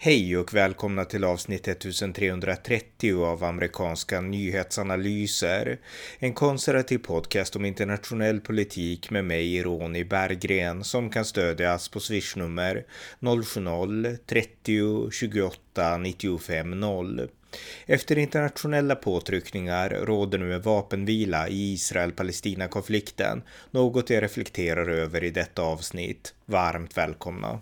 Hej och välkomna till avsnitt 1330 av amerikanska nyhetsanalyser. En konservativ podcast om internationell politik med mig, Ronny Berggren, som kan stödjas på swishnummer 070-30 28 95 0. Efter internationella påtryckningar råder nu en vapenvila i Israel-Palestina-konflikten, något jag reflekterar över i detta avsnitt. Varmt välkomna!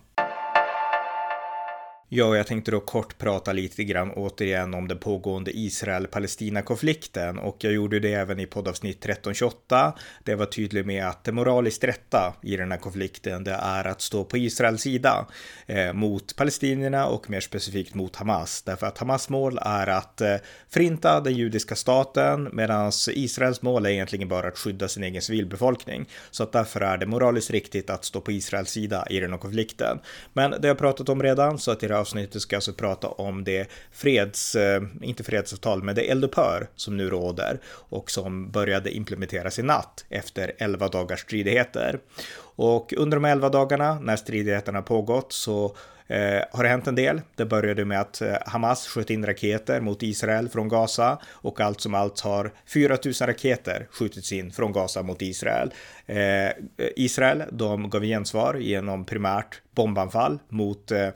Ja, jag tänkte då kort prata lite grann återigen om den pågående Israel-Palestina-konflikten och jag gjorde det även i poddavsnitt 1328. Det var tydligt med att det moraliskt rätta i den här konflikten, det är att stå på Israels sida eh, mot palestinierna och mer specifikt mot Hamas. Därför att Hamas mål är att eh, förinta den judiska staten medan Israels mål är egentligen bara att skydda sin egen civilbefolkning. Så att därför är det moraliskt riktigt att stå på Israels sida i den här konflikten. Men det har jag pratat om redan så att i avsnittet ska jag alltså prata om det freds, eh, inte fredsavtal, men det eldupphör som nu råder och som började implementeras i natt efter 11 dagars stridigheter. Och under de 11 dagarna när stridigheterna pågått så Eh, har det hänt en del. Det började med att eh, Hamas sköt in raketer mot Israel från Gaza och allt som allt har 4000 raketer skjutits in från Gaza mot Israel. Eh, Israel, de gav gensvar genom primärt bombanfall mot Eh,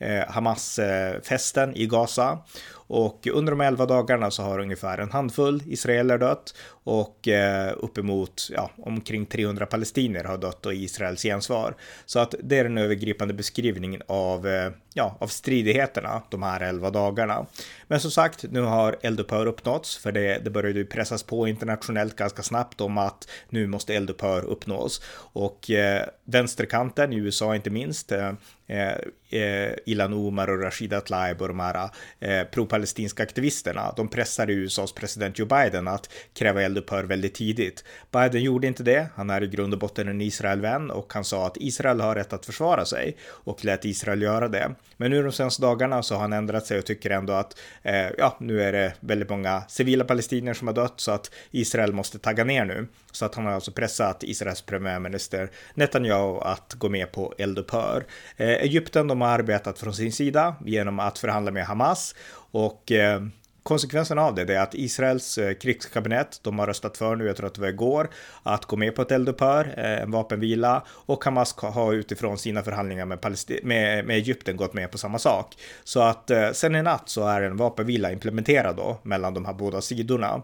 Eh, Hamas-festen i Gaza. Och under de elva dagarna så har ungefär en handfull israeler dött och eh, uppemot ja, omkring 300 palestinier har dött och Israels gensvar. Så att det är den övergripande beskrivningen av, eh, ja, av stridigheterna de här elva dagarna. Men som sagt, nu har eldupphör uppnåtts för det, det började ju pressas på internationellt ganska snabbt om att nu måste eldupphör uppnås och eh, vänsterkanten i USA inte minst eh, eh, eh Ilan Omar och Rashida Tlaib och de här eh, pro-palestinska aktivisterna. De pressade USAs president Joe Biden att kräva eldupphör väldigt tidigt. Biden gjorde inte det. Han är i grund och botten en Israelvän och han sa att Israel har rätt att försvara sig och lät Israel göra det. Men nu de senaste dagarna så har han ändrat sig och tycker ändå att eh, ja, nu är det väldigt många civila palestinier som har dött så att Israel måste tagga ner nu. Så att han har alltså pressat Israels premiärminister Netanyahu att gå med på eldupphör. Eh, Egypten de har arbetat från sin sida genom att förhandla med Hamas och eh, Konsekvensen av det är att Israels eh, krigskabinett, de har röstat för nu, jag tror att det var igår, att gå med på ett eldupphör, eh, en vapenvila och Hamas har utifrån sina förhandlingar med, Palesti med, med Egypten gått med på samma sak. Så att eh, sen i natt så är en vapenvila implementerad då mellan de här båda sidorna.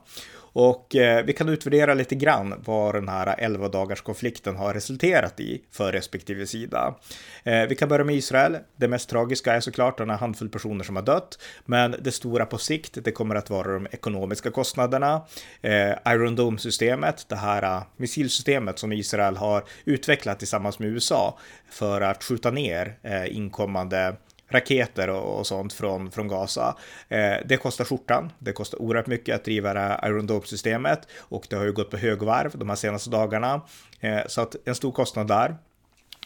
Och eh, vi kan utvärdera lite grann vad den här 11 dagars konflikten har resulterat i för respektive sida. Eh, vi kan börja med Israel. Det mest tragiska är såklart den här handfull personer som har dött, men det stora på sikt, det kommer att vara de ekonomiska kostnaderna. Eh, Iron Dome-systemet, det här uh, missilsystemet som Israel har utvecklat tillsammans med USA för att skjuta ner eh, inkommande raketer och, och sånt från, från Gaza. Eh, det kostar skjortan. Det kostar oerhört mycket att driva det här Iron Dome-systemet och det har ju gått på högvarv de här senaste dagarna. Eh, så att en stor kostnad där.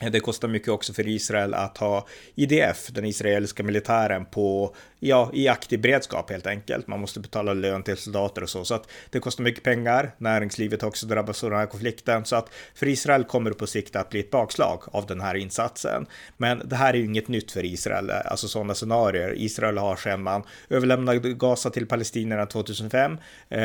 Det kostar mycket också för Israel att ha IDF, den israeliska militären, på, ja, i aktiv beredskap helt enkelt. Man måste betala lön till soldater och så, så att det kostar mycket pengar. Näringslivet har också drabbats av den här konflikten, så att för Israel kommer det på sikt att bli ett bakslag av den här insatsen. Men det här är ju inget nytt för Israel, alltså sådana scenarier. Israel har sedan man överlämnade Gaza till palestinierna 2005 eh,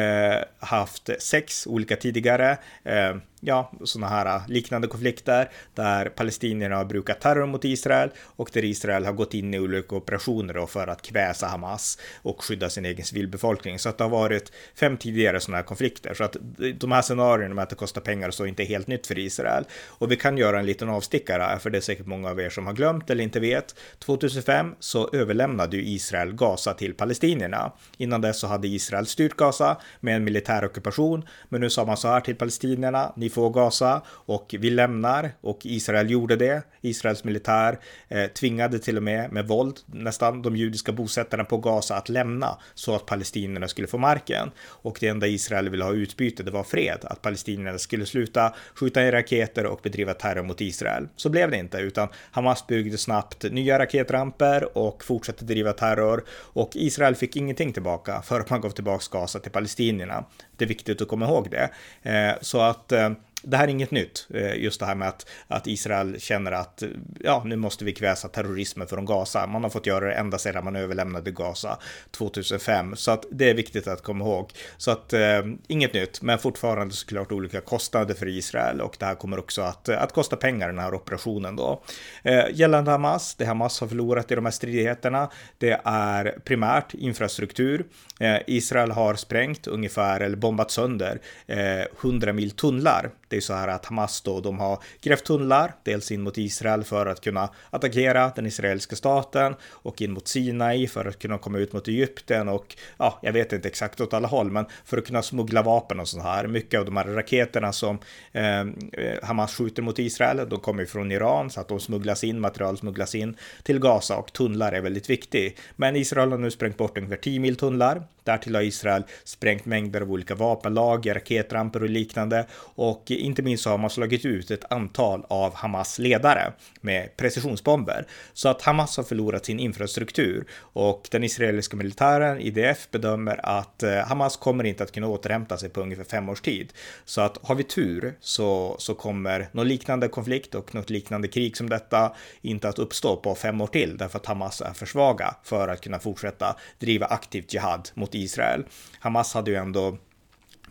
haft sex olika tidigare eh, ja, sådana här äh, liknande konflikter där palestinierna har brukat terror mot Israel och där Israel har gått in i olika operationer för att kväsa Hamas och skydda sin egen civilbefolkning. Så att det har varit fem tidigare sådana här konflikter. Så att de här scenarierna med att det kostar pengar och så är inte helt nytt för Israel. Och vi kan göra en liten avstickare, för det är säkert många av er som har glömt eller inte vet. 2005 så överlämnade ju Israel Gaza till palestinierna. Innan dess så hade Israel styrt Gaza med en militär ockupation, men nu sa man så här till palestinierna, ni får Gaza och vi lämnar och Israel gjorde det. Israels militär eh, tvingade till och med med våld nästan de judiska bosättarna på Gaza att lämna så att palestinierna skulle få marken. Och det enda Israel ville ha utbyte, det var fred, att palestinierna skulle sluta skjuta i raketer och bedriva terror mot Israel. Så blev det inte, utan Hamas byggde snabbt nya raketramper och fortsatte driva terror och Israel fick ingenting tillbaka för att man gav tillbaka Gaza till palestinierna. Det är viktigt att komma ihåg det. Eh, så att eh, det här är inget nytt, eh, just det här med att, att Israel känner att ja, nu måste vi kväsa terrorismen från Gaza. Man har fått göra det ända sedan man överlämnade Gaza 2005, så att det är viktigt att komma ihåg. Så att eh, inget nytt, men fortfarande såklart olika kostnader för Israel och det här kommer också att, att kosta pengar den här operationen då. Eh, gällande Hamas, det Hamas har förlorat i de här stridigheterna, det är primärt infrastruktur. Eh, Israel har sprängt ungefär eller bombat sönder eh, 100 mil tunnlar det är så här att Hamas då, de har grävt tunnlar, dels in mot Israel för att kunna attackera den israeliska staten och in mot Sinai för att kunna komma ut mot Egypten och ja, jag vet inte exakt åt alla håll, men för att kunna smuggla vapen och så här. Mycket av de här raketerna som ehm, eh, Hamas skjuter mot Israel, de kommer ju från Iran så att de smugglas in, material smugglas in till Gaza och tunnlar är väldigt viktigt. Men Israel har nu sprängt bort ungefär 10 mil tunnlar. Därtill har Israel sprängt mängder av olika vapenlager, raketramper och liknande och inte minst så har man slagit ut ett antal av Hamas ledare med precisionsbomber. Så att Hamas har förlorat sin infrastruktur och den israeliska militären, IDF, bedömer att eh, Hamas kommer inte att kunna återhämta sig på ungefär fem års tid. Så att har vi tur så, så kommer någon liknande konflikt och något liknande krig som detta inte att uppstå på fem år till därför att Hamas är för svaga för att kunna fortsätta driva aktivt jihad mot Israel. Hamas hade ju ändå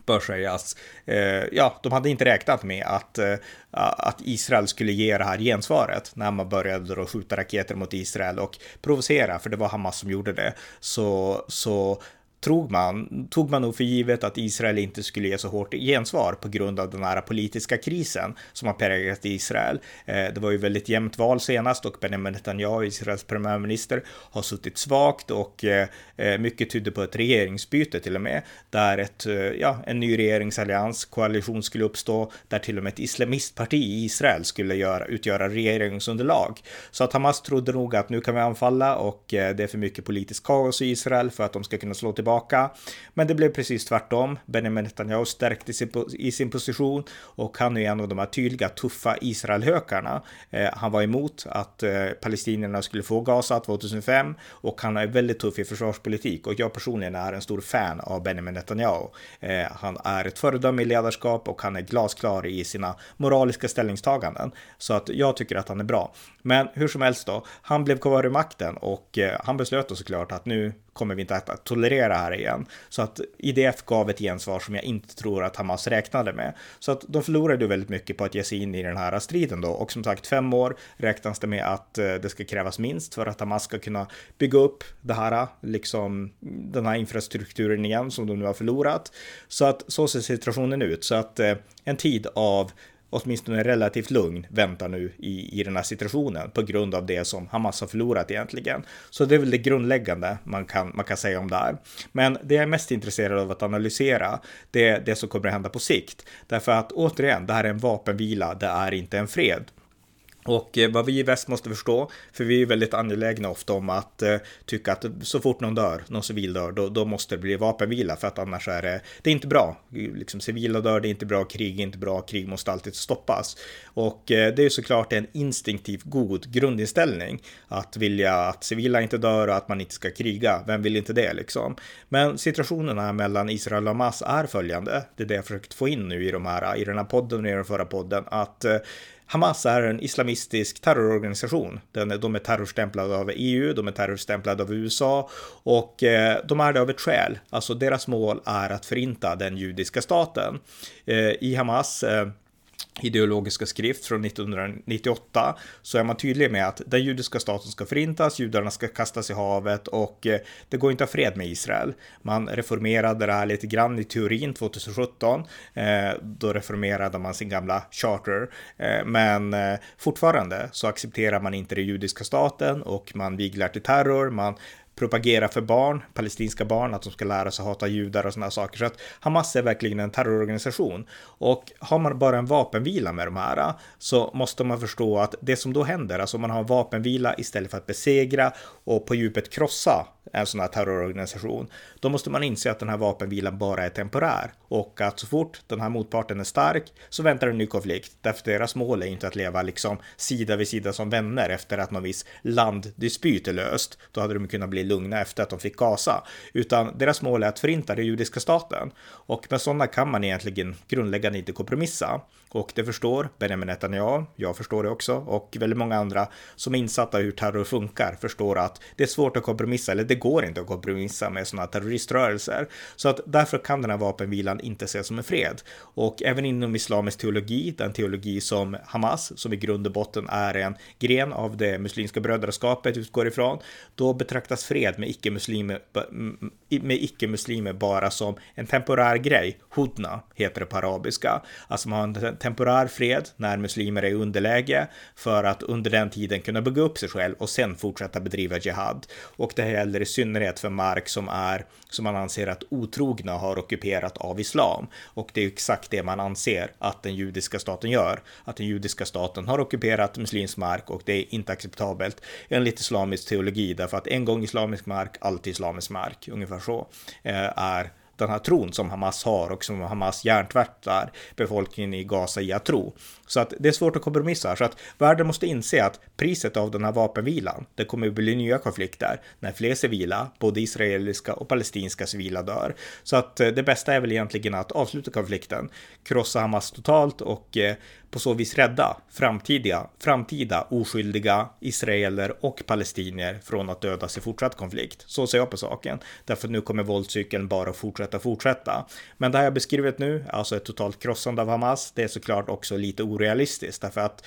bör sägas. Eh, ja, de hade inte räknat med att, eh, att Israel skulle ge det här gensvaret när man började då skjuta raketer mot Israel och provocera, för det var Hamas som gjorde det. Så, så tror man, tog man nog för givet att Israel inte skulle ge så hårt gensvar på grund av den här politiska krisen som har präglat Israel. Eh, det var ju väldigt jämnt val senast och Benjamin Netanyahu, Israels premiärminister, har suttit svagt och eh, eh, mycket tydde på ett regeringsbyte till och med, där ett, ja, en ny regeringsallians, koalition skulle uppstå, där till och med ett islamistparti i Israel skulle göra, utgöra regeringsunderlag. Så att Hamas trodde nog att nu kan vi anfalla och det är för mycket politiskt kaos i Israel för att de ska kunna slå tillbaka tillbaka. Men det blev precis tvärtom. Benjamin Netanyahu stärkte sig i sin position och han är en av de här tydliga tuffa Israelhökarna. Eh, han var emot att eh, palestinierna skulle få Gaza 2005 och han är väldigt tuff i försvarspolitik och jag personligen är en stor fan av Benjamin Netanyahu. Eh, han är ett föredöme i ledarskap och han är glasklar i sina moraliska ställningstaganden. Så att jag tycker att han är bra. Men hur som helst då, han blev kvar i makten och eh, han beslöt då såklart att nu kommer vi inte att tolerera här igen. Så att IDF gav ett gensvar som jag inte tror att Hamas räknade med. Så att de förlorade väldigt mycket på att ge sig in i den här striden då. Och som sagt, fem år räknas det med att eh, det ska krävas minst för att Hamas ska kunna bygga upp det här, liksom den här infrastrukturen igen som de nu har förlorat. Så att så ser situationen ut. Så att eh, en tid av åtminstone relativt lugn väntar nu i, i den här situationen på grund av det som Hamas har förlorat egentligen. Så det är väl det grundläggande man kan, man kan säga om det här. Men det jag är mest intresserad av att analysera, det är det som kommer att hända på sikt. Därför att återigen, det här är en vapenvila, det är inte en fred. Och eh, vad vi i väst måste förstå, för vi är väldigt angelägna ofta om att eh, tycka att så fort någon dör, någon civil dör, då, då, måste det bli vapenvila för att annars är det, det är inte bra. Liksom civila dör, det är inte bra, krig är inte bra, krig måste alltid stoppas. Och eh, det är såklart en instinktiv god grundinställning att vilja att civila inte dör och att man inte ska kriga. Vem vill inte det liksom? Men situationerna mellan Israel och Hamas är följande. Det är det jag försökt få in nu i de här, i den här podden och i den förra podden, att eh, Hamas är en islamistisk terrororganisation. De är terrorstämplade av EU, de är terrorstämplade av USA och eh, de är det av ett skäl. Alltså deras mål är att förinta den judiska staten. Eh, I Hamas eh, ideologiska skrift från 1998 så är man tydlig med att den judiska staten ska förintas, judarna ska kastas i havet och eh, det går inte att ha fred med Israel. Man reformerade det här lite grann i teorin 2017. Eh, då reformerade man sin gamla charter, eh, men fortfarande så accepterar man inte den judiska staten och man viglar till terror. Man propagera för barn, palestinska barn, att de ska lära sig hata judar och sådana saker. Så att Hamas är verkligen en terrororganisation. Och har man bara en vapenvila med de här så måste man förstå att det som då händer, alltså man har en vapenvila istället för att besegra och på djupet krossa en sån här terrororganisation, då måste man inse att den här vapenvilan bara är temporär och att så fort den här motparten är stark så väntar en ny konflikt. Därför deras mål är inte att leva liksom sida vid sida som vänner efter att någon viss landdispyt är löst. Då hade de kunnat bli lugna efter att de fick Gaza, utan deras mål är att förinta den judiska staten. Och med sådana kan man egentligen grundläggande inte kompromissa. Och det förstår Benjamin Netanyahu, jag förstår det också, och väldigt många andra som är insatta i hur terror funkar förstår att det är svårt att kompromissa, eller det går inte att kompromissa med sådana terroriströrelser. Så att därför kan den här vapenvilan inte ses som en fred. Och även inom islamisk teologi, den teologi som Hamas, som i grund och botten är en gren av det muslimska brödraskapet utgår ifrån, då betraktas fred med icke-muslimer med icke-muslimer bara som en temporär grej. Hudna heter det på arabiska. Alltså man har en temporär fred när muslimer är i underläge för att under den tiden kunna bygga upp sig själv och sen fortsätta bedriva jihad. Och det gäller i synnerhet för mark som är som man anser att otrogna har ockuperat av islam. Och det är exakt det man anser att den judiska staten gör. Att den judiska staten har ockuperat muslimsk mark och det är inte acceptabelt enligt islamisk teologi därför att en gång islamisk mark, alltid islamisk mark. Ungefär så eh, är den här tron som Hamas har och som Hamas hjärntvättar befolkningen i Gaza i att tro. Så att det är svårt att kompromissa. Så att världen måste inse att priset av den här vapenvilan, det kommer att bli nya konflikter när fler civila, både israeliska och palestinska civila dör. Så att eh, det bästa är väl egentligen att avsluta konflikten, krossa Hamas totalt och eh, på så vis rädda framtida, framtida oskyldiga israeler och palestinier från att dödas i fortsatt konflikt. Så ser jag på saken. Därför nu kommer våldscykeln bara fortsätta fortsätta. Men det här jag beskrivit nu, alltså ett totalt krossande av Hamas, det är såklart också lite orealistiskt därför att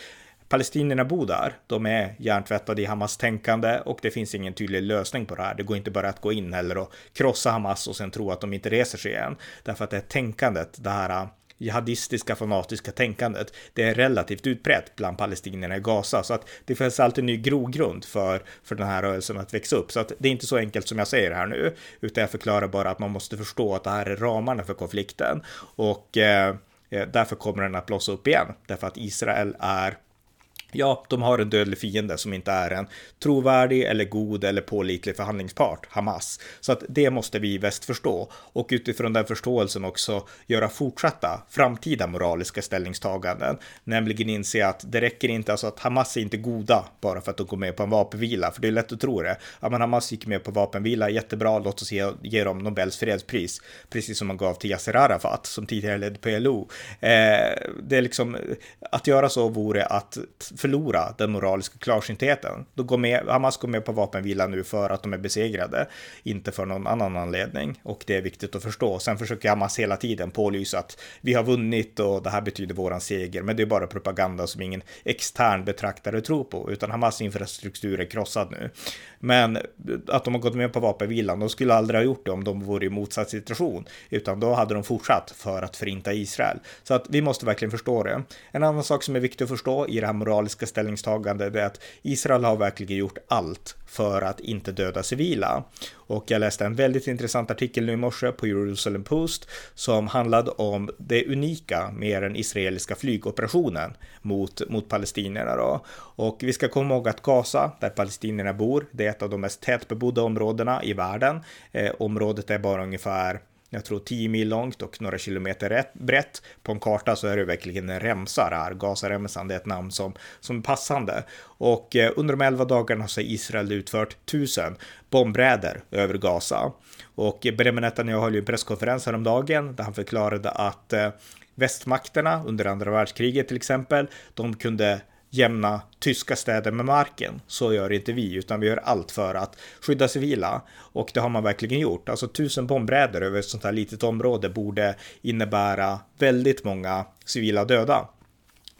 palestinierna bor där. De är hjärntvättade i Hamas tänkande och det finns ingen tydlig lösning på det här. Det går inte bara att gå in heller och krossa Hamas och sen tro att de inte reser sig igen. Därför att det är tänkandet, det här jihadistiska fanatiska tänkandet, det är relativt utbrett bland palestinierna i Gaza. Så att det finns alltid ny grogrund för, för den här rörelsen att växa upp. Så att det är inte så enkelt som jag säger här nu, utan jag förklarar bara att man måste förstå att det här är ramarna för konflikten. Och eh, eh därför kommer den att blossa upp igen, därför att Israel är Ja, de har en dödlig fiende som inte är en trovärdig eller god eller pålitlig förhandlingspart, Hamas. Så att det måste vi i väst förstå och utifrån den förståelsen också göra fortsatta framtida moraliska ställningstaganden, nämligen inse att det räcker inte, alltså att Hamas är inte goda bara för att de går med på en vapenvila, för det är lätt att tro det. Ja, men Hamas gick med på vapenvila, jättebra, låt oss ge, ge dem Nobels fredspris, precis som man gav till Yasser Arafat som tidigare ledde PLO. Eh, det är liksom, att göra så vore att förlora den moraliska klarsyntheten. Då går med, Hamas går med på vapenvila nu för att de är besegrade, inte för någon annan anledning. Och det är viktigt att förstå. Sen försöker Hamas hela tiden pålysa att vi har vunnit och det här betyder våran seger. Men det är bara propaganda som ingen extern betraktare tror på, utan Hamas infrastruktur är krossad nu. Men att de har gått med på vapenvilan, de skulle aldrig ha gjort det om de vore i motsatt situation, utan då hade de fortsatt för att förinta Israel. Så att vi måste verkligen förstå det. En annan sak som är viktig att förstå i det här moraliska ställningstagandet är att Israel har verkligen gjort allt för att inte döda civila. Och jag läste en väldigt intressant artikel nu i morse på Jerusalem Post som handlade om det unika med den israeliska flygoperationen mot, mot palestinierna. Då. Och vi ska komma ihåg att Gaza, där palestinierna bor, det är ett av de mest tätbebodda områdena i världen. Eh, området är bara ungefär jag tror 10 mil långt och några kilometer brett. På en karta så är det verkligen en remsa där. Gazaremsan, det är ett namn som, som är passande. Och eh, under de 11 dagarna har Israel utfört tusen bombräder över Gaza. Och eh, Benjamin Netanyahu höll ju en presskonferens häromdagen där han förklarade att eh, västmakterna under andra världskriget till exempel, de kunde jämna tyska städer med marken. Så gör inte vi, utan vi gör allt för att skydda civila. Och det har man verkligen gjort. Alltså tusen bombräder över ett sånt här litet område borde innebära väldigt många civila döda.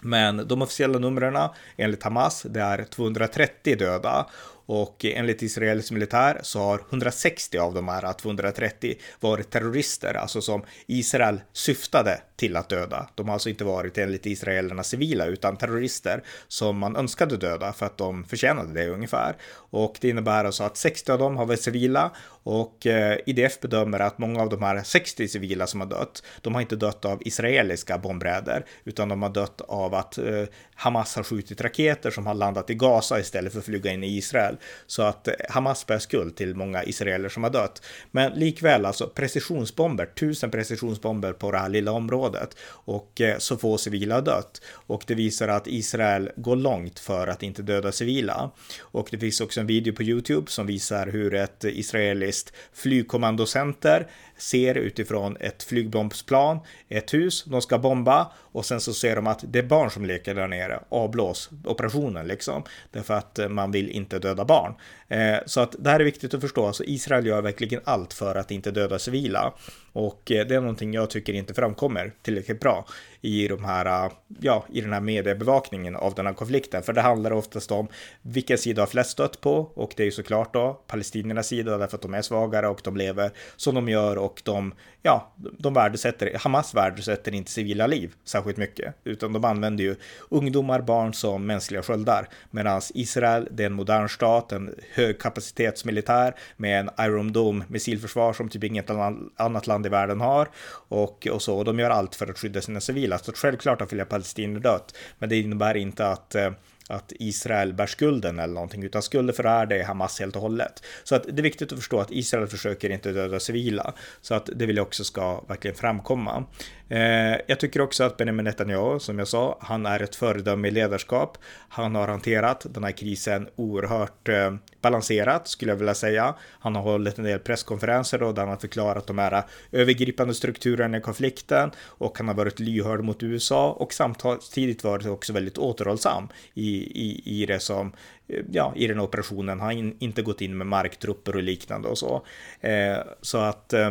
Men de officiella numren enligt Hamas, det är 230 döda och enligt Israels militär så har 160 av de här 230 varit terrorister, alltså som Israel syftade till att döda. De har alltså inte varit enligt israelerna civila utan terrorister som man önskade döda för att de förtjänade det ungefär. Och det innebär alltså att 60 av dem har varit civila och eh, IDF bedömer att många av de här 60 civila som har dött, de har inte dött av israeliska bombräder utan de har dött av att eh, Hamas har skjutit raketer som har landat i Gaza istället för att flyga in i Israel. Så att eh, Hamas bär skuld till många israeler som har dött. Men likväl alltså precisionsbomber, tusen precisionsbomber på det här lilla området och eh, så få civila dött. Och det visar att Israel går långt för att inte döda civila. Och det finns också en video på Youtube som visar hur ett israeliskt flygkommandocenter ser utifrån ett flygbombsplan ett hus de ska bomba och sen så ser de att det är barn som leker där nere, avblås operationen liksom, därför att eh, man vill inte döda barn. Eh, så att det här är viktigt att förstå, alltså Israel gör verkligen allt för att inte döda civila. Och eh, det är någonting jag tycker inte framkommer tillräckligt bra i de här, äh, ja, i den här mediebevakningen av den här konflikten, för det handlar oftast om vilken sida har flest stött på och det är ju såklart då palestiniernas sida därför att de är svagare och de lever som de gör och de, ja, de värdesätter, Hamas värdesätter inte civila liv särskilt mycket, utan de använder ju ungdomar, barn som mänskliga sköldar, medan Israel, det är en modern stat, en högkapacitetsmilitär med en Iron Dome missilförsvar som typ inget annat land i världen har och, och så, och de gör allt för att skydda sina civila, så självklart har flera palestinier dött, men det innebär inte att eh, att Israel bär skulden eller någonting, utan skulden för det här det är Hamas helt och hållet. Så att det är viktigt att förstå att Israel försöker inte döda civila, så att det vill jag också ska verkligen framkomma. Eh, jag tycker också att Benjamin Netanyahu, som jag sa, han är ett föredöme i ledarskap. Han har hanterat den här krisen oerhört eh, balanserat, skulle jag vilja säga. Han har hållit en del presskonferenser då, där han har förklarat de här övergripande strukturerna i konflikten och han har varit lyhörd mot USA och samtidigt varit också väldigt återhållsam i, i, i det som eh, ja, i den operationen. Han har inte gått in med marktrupper och liknande och så. Eh, så att eh,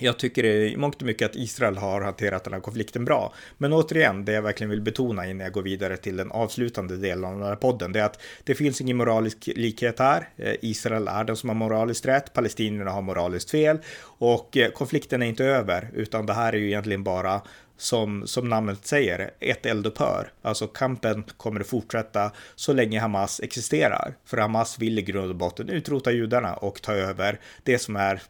jag tycker i mångt och mycket att Israel har hanterat den här konflikten bra. Men återigen, det jag verkligen vill betona innan jag går vidare till den avslutande delen av den här podden, det är att det finns ingen moralisk likhet här. Eh, Israel är den som har moraliskt rätt, palestinierna har moraliskt fel och eh, konflikten är inte över, utan det här är ju egentligen bara som, som namnet säger, ett eldupphör. Alltså kampen kommer att fortsätta så länge Hamas existerar. För Hamas vill i grund och botten utrota judarna och ta över det som är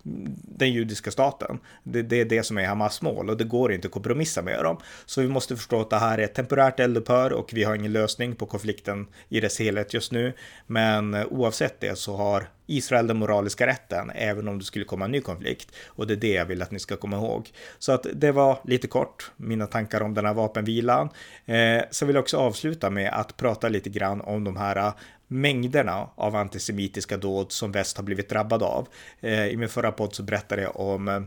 den judiska staten. Det, det är det som är Hamas mål och det går inte att kompromissa med dem. Så vi måste förstå att det här är ett temporärt eldupphör och vi har ingen lösning på konflikten i dess helhet just nu. Men eh, oavsett det så har Israel den moraliska rätten, även om det skulle komma en ny konflikt. Och det är det jag vill att ni ska komma ihåg. Så att det var lite kort, mina tankar om den här vapenvilan. Eh, så vill jag också avsluta med att prata lite grann om de här eh, mängderna av antisemitiska dåd som väst har blivit drabbad av. Eh, I min förra podd så berättade jag om eh,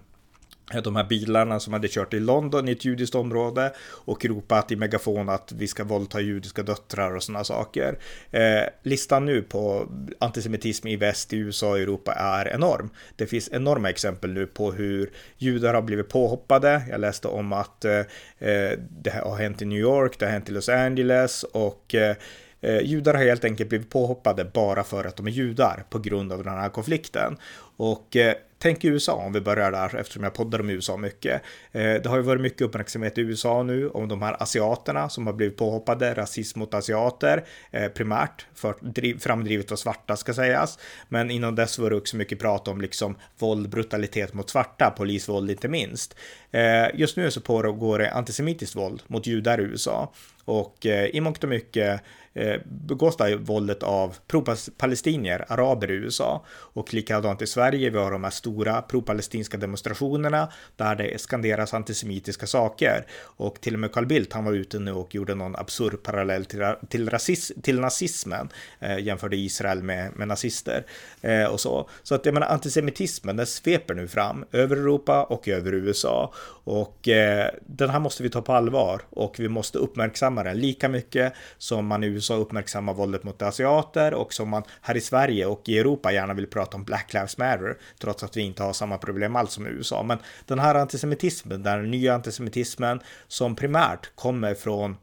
de här bilarna som hade kört i London i ett judiskt område och ropat i megafon att vi ska våldta judiska döttrar och sådana saker. Eh, listan nu på antisemitism i väst, i USA och Europa är enorm. Det finns enorma exempel nu på hur judar har blivit påhoppade. Jag läste om att eh, eh det har hänt i New York, det har hänt i Los Angeles och eh, eh, judar har helt enkelt blivit påhoppade bara för att de är judar på grund av den här konflikten. Och eh, tänk USA om vi börjar där eftersom jag poddar om USA mycket. Eh, det har ju varit mycket uppmärksamhet i USA nu om de här asiaterna som har blivit påhoppade, rasism mot asiater eh, primärt, för, driv, framdrivet av svarta ska sägas. Men innan dess var det också mycket prat om liksom våld, brutalitet mot svarta, polisvåld inte minst. Eh, just nu så pågår det antisemitiskt våld mot judar i USA och eh, i mångt och mycket eh, begås det våldet av pro-palestinier, araber i USA. Och likadant i Sverige, vi har de här stora pro-palestinska demonstrationerna där det skanderas antisemitiska saker. Och till och med Carl Bildt, han var ute nu och gjorde någon absurd parallell till, till, rasism, till nazismen, eh, jämförde Israel med, med nazister eh, och så. Så att jag menar, antisemitismen, den sveper nu fram över Europa och över USA. Och eh, den här måste vi ta på allvar och vi måste uppmärksamma den lika mycket som man i USA uppmärksammar våldet mot asiater och som man här i Sverige och i Europa gärna vill prata om Black Lives Matter, trots att vi inte har samma problem alls som i USA. Men den här antisemitismen, den nya antisemitismen som primärt kommer från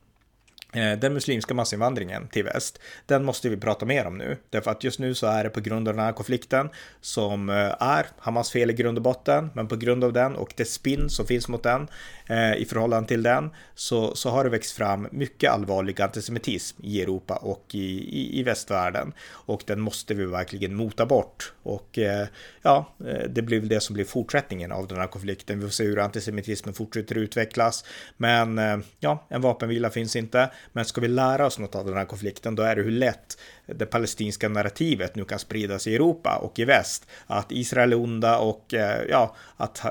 Eh, den muslimska massinvandringen till väst, den måste vi prata mer om nu. Därför att just nu så är det på grund av den här konflikten som eh, är Hamas fel i grund och botten, men på grund av den och det spinn som finns mot den eh, i förhållande till den så, så har det växt fram mycket allvarlig antisemitism i Europa och i, i, i västvärlden. Och den måste vi verkligen mota bort. Och eh, ja, det blir väl det som blir fortsättningen av den här konflikten. Vi får se hur antisemitismen fortsätter utvecklas. Men ja, en vapenvila finns inte. Men ska vi lära oss något av den här konflikten, då är det hur lätt det palestinska narrativet nu kan spridas i Europa och i väst. Att Israel är onda och eh, ja, att eh,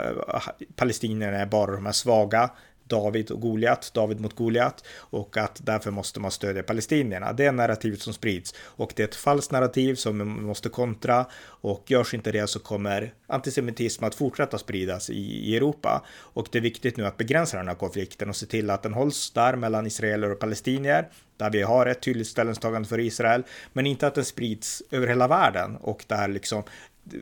palestinierna är bara de här svaga David och Goliat, David mot Goliat och att därför måste man stödja palestinierna. Det är narrativet som sprids och det är ett falskt narrativ som man måste kontra och görs inte det så kommer antisemitism att fortsätta spridas i, i Europa och det är viktigt nu att begränsa den här konflikten och se till att den hålls där mellan israeler och palestinier där vi har ett tydligt ställningstagande för Israel, men inte att den sprids över hela världen och där liksom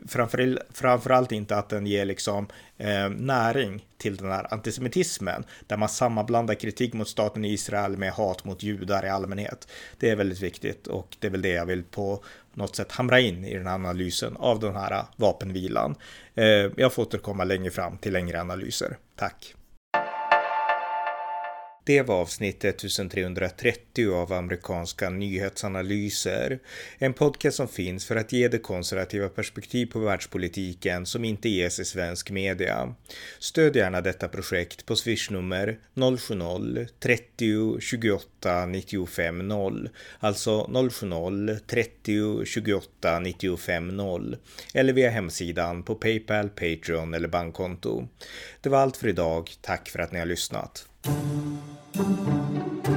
framför, framförallt inte att den ger liksom eh, näring till den här antisemitismen där man sammanblandar kritik mot staten Israel med hat mot judar i allmänhet. Det är väldigt viktigt och det är väl det jag vill på något sätt hamra in i den här analysen av den här vapenvilan. Eh, jag får återkomma längre fram till längre analyser. Tack! Det var avsnitt 1330 av amerikanska nyhetsanalyser. En podcast som finns för att ge det konservativa perspektiv på världspolitiken som inte ges i svensk media. Stöd gärna detta projekt på swishnummer 070-30 28 95 0. Alltså 070 30 28 95 0. Eller via hemsidan på Paypal, Patreon eller bankkonto. Det var allt för idag. Tack för att ni har lyssnat. Música